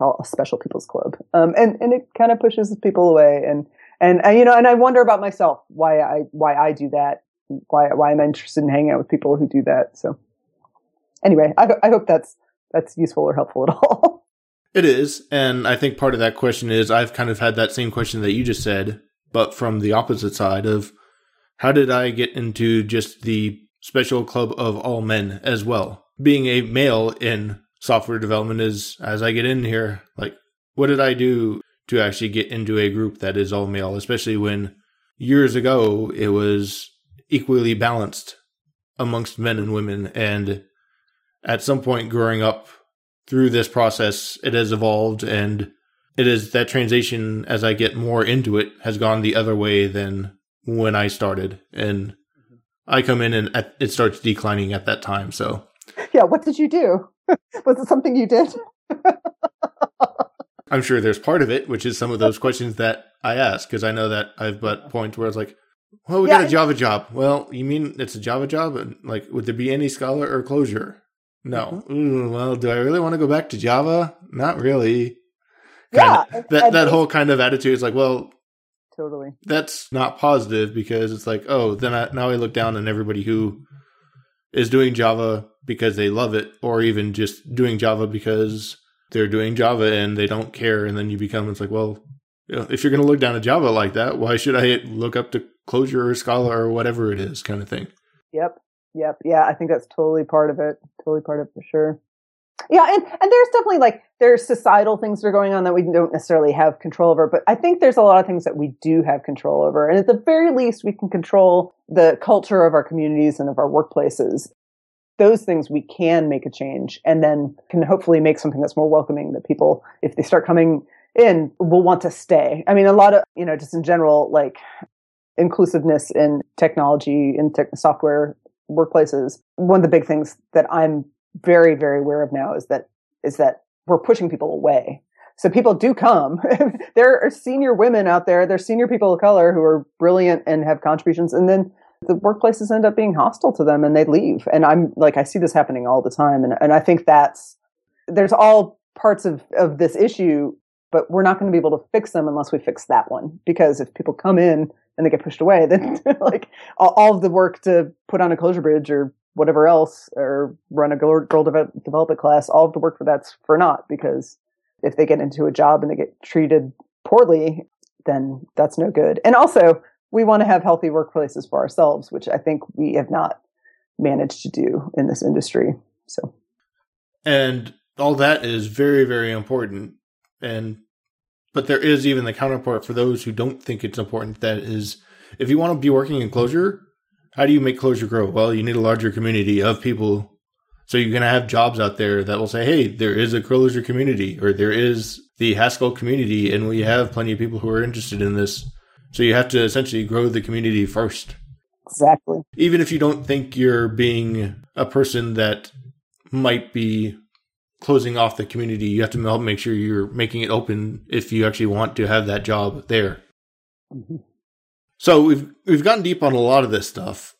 a special people's club. Um, and, and it kind of pushes people away. And, and, and, you know, and I wonder about myself, why I, why I do that, why, why I'm interested in hanging out with people who do that. So anyway, I, I hope that's, that's useful or helpful at all. It is. And I think part of that question is I've kind of had that same question that you just said, but from the opposite side of how did I get into just the special club of all men as well? Being a male in software development is as I get in here, like, what did I do to actually get into a group that is all male, especially when years ago it was equally balanced amongst men and women. And at some point growing up through this process, it has evolved and it is that transition as I get more into it has gone the other way than when I started. And I come in and it starts declining at that time. So, yeah, what did you do? Was it something you did? I'm sure there's part of it, which is some of those questions that I ask because I know that I've got points where it's like, well, we yeah, got a Java job. Well, you mean it's a Java job? And like, would there be any Scala or Clojure? No. Mm-hmm. Ooh, well, do I really want to go back to Java? Not really. Kind yeah. Of, that that whole kind of attitude is like, well, totally. That's not positive because it's like, oh, then I, now I look down on everybody who is doing Java because they love it, or even just doing Java because they're doing Java and they don't care. And then you become, it's like, well, you know, if you're going to look down at Java like that, why should I look up to Clojure or Scala or whatever it is, kind of thing? Yep. Yep. Yeah, I think that's totally part of it. Totally part of it for sure. Yeah, and, and there's definitely like there's societal things that are going on that we don't necessarily have control over, but I think there's a lot of things that we do have control over. And at the very least, we can control the culture of our communities and of our workplaces. Those things we can make a change and then can hopefully make something that's more welcoming that people, if they start coming in, will want to stay. I mean, a lot of, you know, just in general, like inclusiveness in technology in tech, software workplaces. One of the big things that I'm very, very aware of now is that, is that we're pushing people away. So people do come. there are senior women out there. There's senior people of color who are brilliant and have contributions. And then the workplaces end up being hostile to them and they leave. And I'm like, I see this happening all the time. And, and I think that's, there's all parts of, of this issue, but we're not going to be able to fix them unless we fix that one. Because if people come in and they get pushed away, then like all, all, of the work to put on a Clojure Bridge or whatever else or run a girl, girl development class, all of the work for that's for naught because if they get into a job and they get treated poorly, then that's no good. And also, we want to have healthy workplaces for ourselves, which I think we have not managed to do in this industry. So, and all that is very, very important. And but there is even the counterpart for those who don't think it's important. That is, if you want to be working in Clojure, how do you make Clojure grow? Well, you need a larger community of people. So you're going to have jobs out there that will say, hey, there is a Clojure community or there is the Haskell community, and we have plenty of people who are interested in this. So you have to essentially grow the community first. Exactly. Even if you don't think you're being a person that might be closing off the community, you have to help make sure you're making it open if you actually want to have that job there. Mm-hmm. So we've we've gotten deep on a lot of this stuff,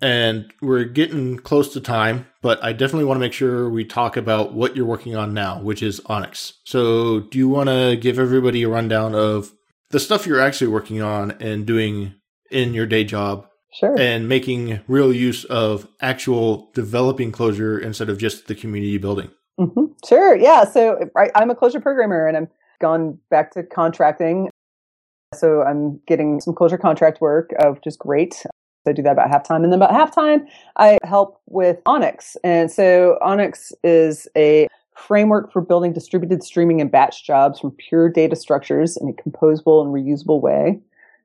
and we're getting close to time. But I definitely want to make sure we talk about what you're working on now, which is Onyx. So do you want to give everybody a rundown of the stuff you're actually working on and doing in your day job? Sure. And making real use of actual developing Clojure instead of just the community building. Mm-hmm. Sure. Yeah. So I, I'm a Clojure programmer and I'm gone back to contracting. So I'm getting some Clojure contract work, uh, which is great. So I do that about half time. And then about half time, I help with Onyx. And so Onyx is a framework for building distributed streaming and batch jobs from pure data structures in a composable and reusable way.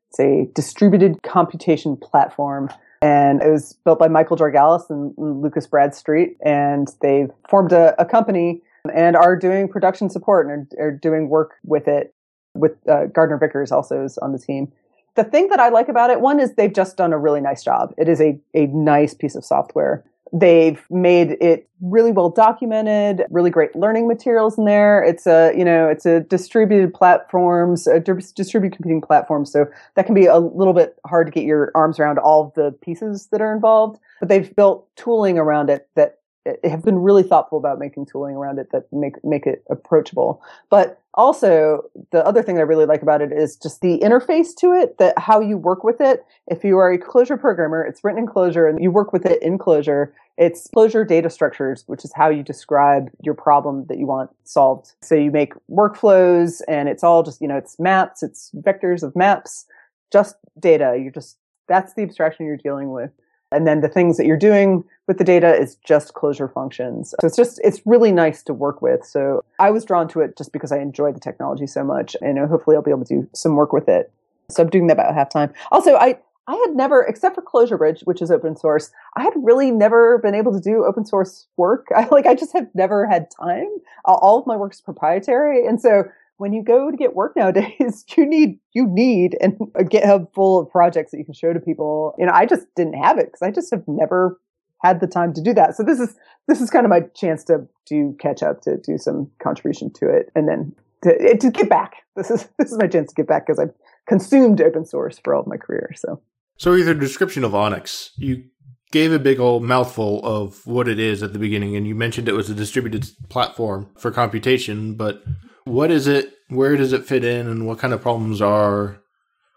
It's a distributed computation platform and it was built by Michael Drogalis and Lucas Bradstreet, and they've formed a, a company and are doing production support and are, are doing work with it. With uh, Gardner Vickers also is on the team. The thing that I like about it, one is they've just done a really nice job. It is a a nice piece of software. They've made it really well documented, really great learning materials in there. It's a, you know, it's a distributed platforms, a distributed computing platform. So that can be a little bit hard to get your arms around all the pieces that are involved, but they've built tooling around it that have been really thoughtful about making tooling around it that make make it approachable. But also, the other thing I really like about it is just the interface to it, that how you work with it. If you are a Clojure programmer, it's written in Clojure, and you work with it in Clojure. It's Clojure data structures, which is how you describe your problem that you want solved. So you make workflows and it's all just, you know, it's maps, it's vectors of maps, just data. You're just, that's the abstraction you're dealing with. And then the things that you're doing with the data is just Clojure functions. So it's just, it's really nice to work with. So I was drawn to it just because I enjoy the technology so much and hopefully I'll be able to do some work with it. So I'm doing that about half time. Also, I, I had never, except for Clojure Bridge, which is open source, I had really never been able to do open source work. I like, I just have never had time. All of my work is proprietary. And so when you go to get work nowadays, you need you need a GitHub full of projects that you can show to people. You know, I just didn't have it because I just have never had the time to do that. So this is this is kind of my chance to do catch up, to do some contribution to it, and then to, eh, to get back. This is this is my chance to get back because I've consumed open source for all of my career. So, so either description of Onyx, you gave a big old mouthful of what it is at the beginning, and you mentioned it was a distributed platform for computation, but what is it? Where does it fit in? And what kind of problems are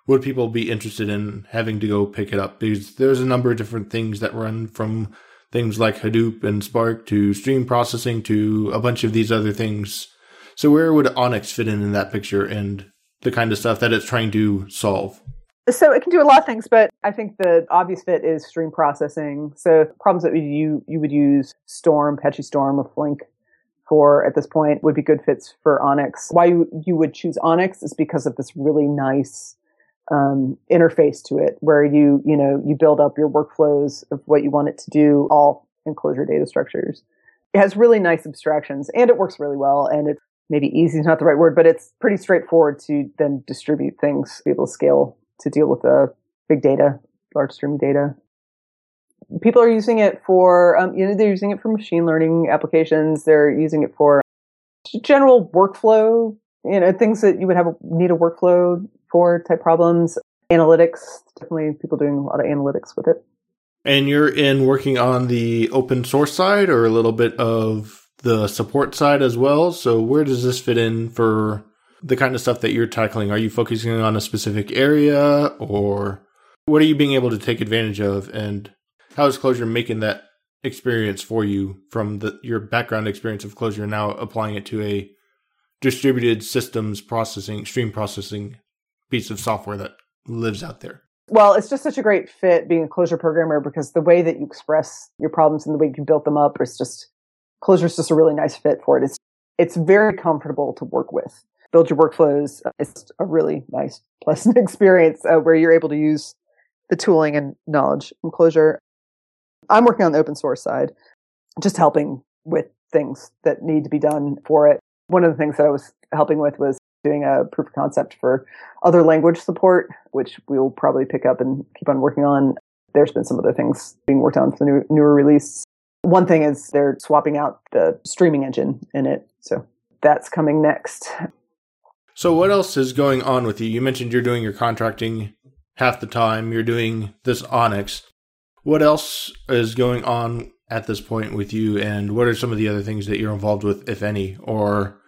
would people be interested in having to go pick it up? Because there's a number of different things that run from things like Hadoop and Spark to stream processing to a bunch of these other things. So where would Onyx fit in in that picture and the kind of stuff that it's trying to solve? So it can do a lot of things, but I think the obvious fit is stream processing. So problems that you you would use Storm, Apache Storm, or Flink for at this point would be good fits for Onyx. Why you, would choose Onyx is because of this really nice um, interface to it, where you you know you build up your workflows of what you want it to do, all in Clojure data structures. It has really nice abstractions, and it works really well. And it's maybe easy is not the right word, but it's pretty straightforward to then distribute things, be able to scale to deal with the big data, large stream data people are using it for, um, you know, they're using it for machine learning applications. They're using it for general workflow, you know, things that you would have a, need a workflow for type problems. Analytics, definitely people doing a lot of analytics with it. And you're in working on the open source side or a little bit of the support side as well. So where does this fit in for the kind of stuff that you're tackling? Are you focusing on a specific area or what are you being able to take advantage of and how is Clojure making that experience for you from the, your background experience of Clojure now applying it to a distributed systems processing, stream processing piece of software that lives out there? Well, it's just such a great fit being a Clojure programmer because the way that you express your problems and the way you built them up is just Clojure is just a really nice fit for it. It's it's very comfortable to work with. Build your workflows. It's a really nice, pleasant experience uh, where you're able to use the tooling and knowledge from Clojure. I'm working on the open source side, just helping with things that need to be done for it. One of the things that I was helping with was doing a proof of concept for other language support, which we'll probably pick up and keep on working on. There's been some other things being worked on for the new, newer release. One thing is they're swapping out the streaming engine in it. So that's coming next. So what else is going on with you? You mentioned you're doing your contracting half the time. You're doing this Onyx. What else is going on at this point with you, and what are some of the other things that you're involved with, if any? Or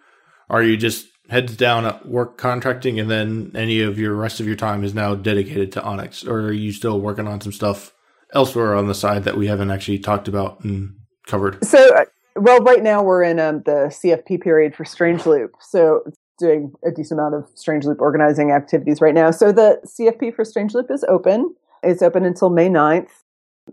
are you just heads down at work contracting, and then any of your rest of your time is now dedicated to Onyx? Or are you still working on some stuff elsewhere on the side that we haven't actually talked about and covered? So, uh, well, right now we're in um, the CFP period for Strange Loop. So, doing a decent amount of Strange Loop organizing activities right now. So, the CFP for Strange Loop is open. It's open until May 9th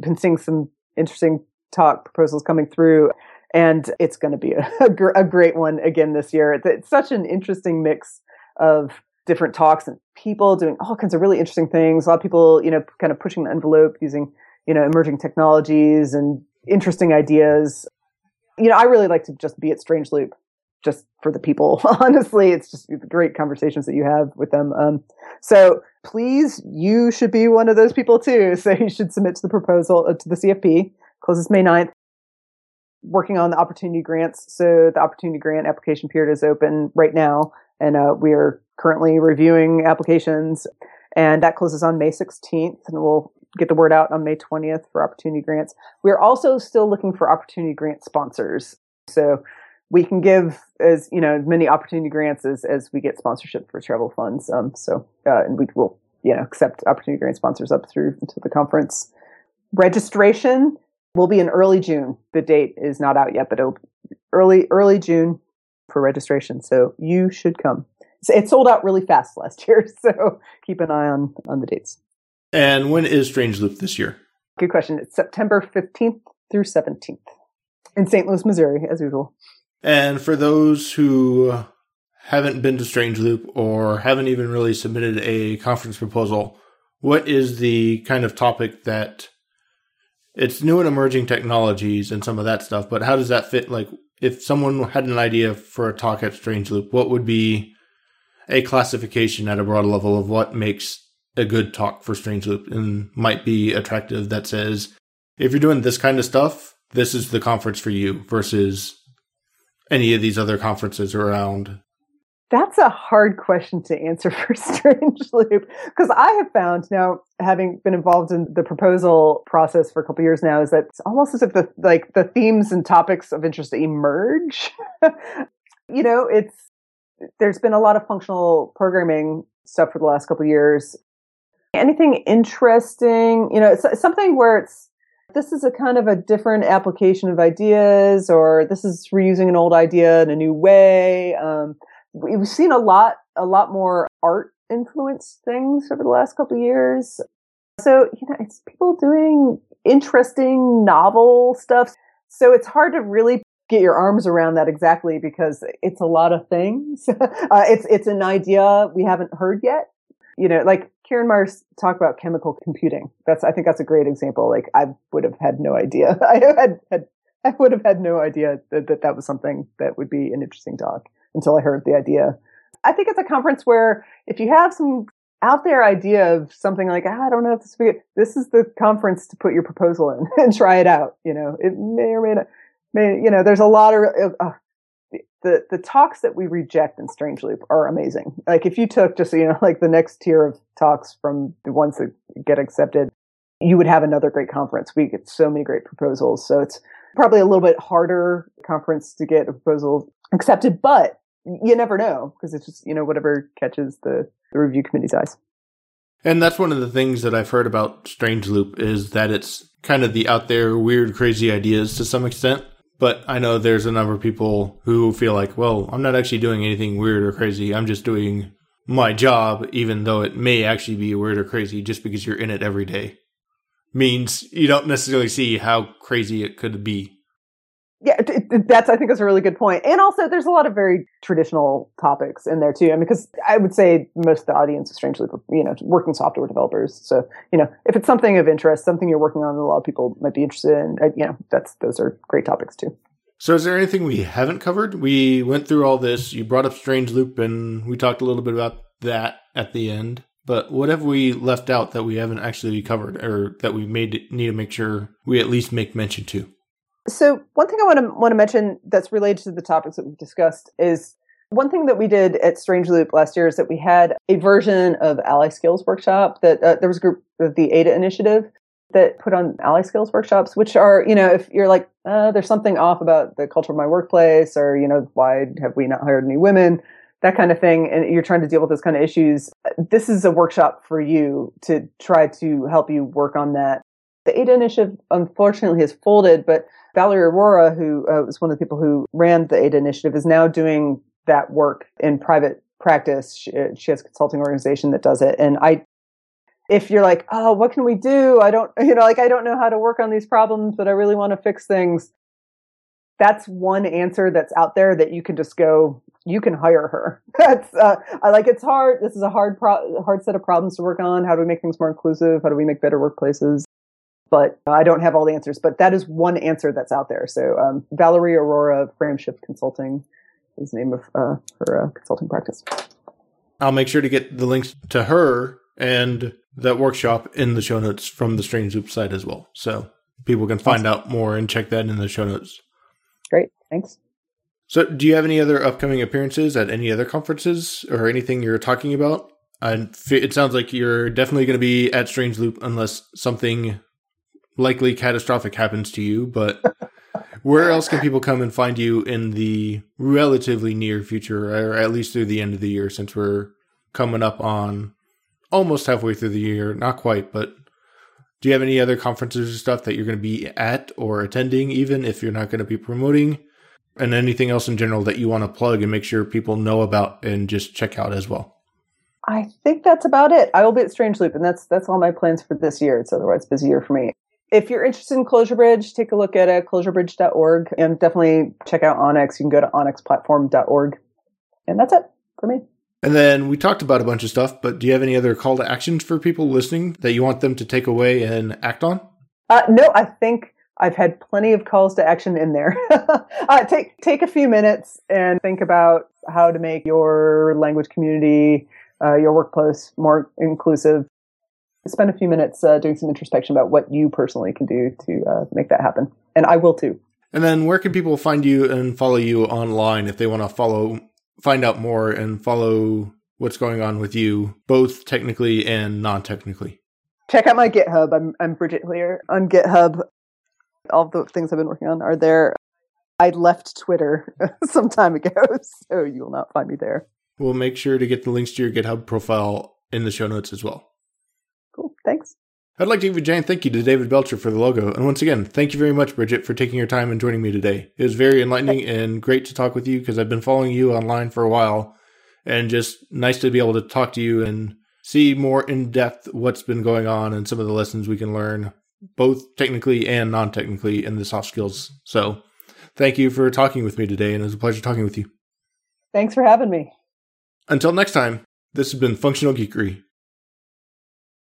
been seeing some interesting talk proposals coming through and it's going to be a, a, gr- a, great one again this year. It's, it's, such an interesting mix of different talks and people doing all kinds of really interesting things. A lot of people, you know, kind of pushing the envelope using, you know, emerging technologies and interesting ideas. You know, I really like to just be at Strange Loop just for the people. Honestly, it's just great conversations that you have with them. Um, so please, you should be one of those people too. So you should submit to the proposal uh, to the CFP. Closes May 9th. Working on the opportunity grants. So the opportunity grant application period is open right now, and uh, we are currently reviewing applications. And that closes on May 16th, and we'll get the word out on May 20th for opportunity grants. We're also still looking for opportunity grant sponsors. So we can give as you know many opportunity grants as, as we get sponsorship for travel funds. Um, so uh, and we will you know accept opportunity grant sponsors up through to the conference. Registration will be in early June. The date is not out yet, but it'll early early June for registration. So you should come. It sold out really fast last year, so keep an eye on on the dates. And when is Strange Loop this year? Good question. It's September 15th through 17th in St. Louis, Missouri, as usual. And for those who haven't been to Strange Loop or haven't even really submitted a conference proposal, what is the kind of topic that it's new and emerging technologies and some of that stuff, but how does that fit? Like, if someone had an idea for a talk at Strange Loop, what would be a classification at a broad level of what makes a good talk for Strange Loop and might be attractive that says, if you're doing this kind of stuff, this is the conference for you versus any of these other conferences around? That's a hard question to answer for Strange Loop because I have found now, having been involved in the proposal process for a couple years now, is that it's almost as if the like the themes and topics of interest emerge. you know, it's there's been a lot of functional programming stuff for the last couple years. Anything interesting, you know, it's something where it's this is a kind of a different application of ideas, or this is reusing an old idea in a new way. Um, we've seen a lot, a lot more art influenced things over the last couple of years. So, you know, it's people doing interesting, novel stuff. So it's hard to really get your arms around that exactly because it's a lot of things. uh, it's, it's an idea we haven't heard yet. You know, like Carin Meier's talk about chemical computing. That's, I think that's a great example. Like I would have had no idea. I had, had I would have had no idea that, that that was something that would be an interesting talk until I heard the idea. I think it's a conference where if you have some out there idea of something like, ah, I don't know if this good, this is the conference to put your proposal in and try it out. You know, it may or may not, may, you know, there's a lot of, the the talks that we reject in Strange Loop are amazing. Like if you took just you know like the next tier of talks from the ones that get accepted, you would have another great conference. We get so many great proposals, so it's probably a little bit harder conference to get a proposal accepted, but you never know because it's just you know whatever catches the, the review committee's eyes. And that's one of the things that I've heard about Strange Loop is that it's kind of the out there weird, crazy ideas to some extent. But I know there's a number of people who feel like, well, I'm not actually doing anything weird or crazy. I'm just doing my job, even though it may actually be weird or crazy just because you're in it every day. Means you don't necessarily see how crazy it could be. Yeah, that's I think that's a really good point. And also, there's a lot of very traditional topics in there too. I mean, because I would say most of the audience is strangely, you know, working software developers. So, you know, if it's something of interest, something you're working on, a lot of people might be interested in. You know, that's those are great topics too. So, is there anything we haven't covered? We went through all this. You brought up Strange Loop, and we talked a little bit about that at the end. But what have we left out that we haven't actually covered, or that we made need to make sure we at least make mention to? So one thing I want to want to mention that's related to the topics that we've discussed is one thing that we did at Strange Loop last year is that we had a version of Ally Skills Workshop that uh, there was a group of the Ada Initiative that put on Ally Skills workshops, which are, you know, if you're like, uh, there's something off about the culture of my workplace or, you know, why have we not hired any women? That kind of thing. And you're trying to deal with those kind of issues. This is a workshop for you to try to help you work on that. The Ada Initiative unfortunately has folded, but Valerie Aurora, who uh, was one of the people who ran the Ada Initiative, is now doing that work in private practice. She, uh, she, has a consulting organization that does it. And I, if you're like, oh, what can we do? I don't, you know, like I don't know how to work on these problems, but I really want to fix things. That's one answer that's out there that you can just go. You can hire her. That's uh, I like. It's hard. This is a hard, pro- hard set of problems to work on. How do we make things more inclusive? How do we make better workplaces? But I don't have all the answers. But that is one answer that's out there. So um, Valerie Aurora Frameshift Consulting is the name of uh, her uh, consulting practice. I'll make sure to get the links to her and that workshop in the show notes from the Strange Loop site as well. So people can find awesome. out more and check that in the show notes. Great. Thanks. So, do you have any other upcoming appearances at any other conferences or anything you're talking about And it sounds like you're definitely going to be at Strange Loop unless something likely catastrophic happens to you. But where else can people come and find you in the relatively near future, or at least through the end of the year, since we're coming up on almost halfway through the year? Not quite, but do you have any other conferences or stuff that you're going to be at or attending, even if you're not going to be promoting? And anything else in general that you want to plug and make sure people know about and just check out as well? I think that's about it. I will be at Strange Loop, and that's that's all my plans for this year. It's otherwise busy year for me. If you're interested in Clojure Bridge, take a look at uh, clojurebridge.org and definitely check out Onyx. You can go to onyxplatform.org. And that's it for me. And then we talked about a bunch of stuff, but do you have any other call to actions for people listening that you want them to take away and act on? Uh, no, I think I've had plenty of calls to action in there. uh, take take a few minutes and think about how to make your language community, uh, your workplace more inclusive. Spend a few minutes uh, doing some introspection about what you personally can do to uh, make that happen, and I will too. And then, where can people find you and follow you online if they want to follow find out more and follow what's going on with you, both technically and non technically. Check out my GitHub. I'm, I'm Bridget Hiller on GitHub. All the things I've been working on are there. I left Twitter some time ago, so you will not find me there. We'll make sure to get the links to your GitHub profile in the show notes as well. I'd like to give a giant thank you to David Belcher for the logo. And once again, thank you very much, Bridget, for taking your time and joining me today. It was very enlightening and great to talk with you because I've been following you online for a while and just nice to be able to talk to you and see more in depth what's been going on and some of the lessons we can learn, both technically and non technically, in the soft skills. So thank you for talking with me today, and it was a pleasure talking with you. Thanks for having me. Until next time, this has been Functional Geekery.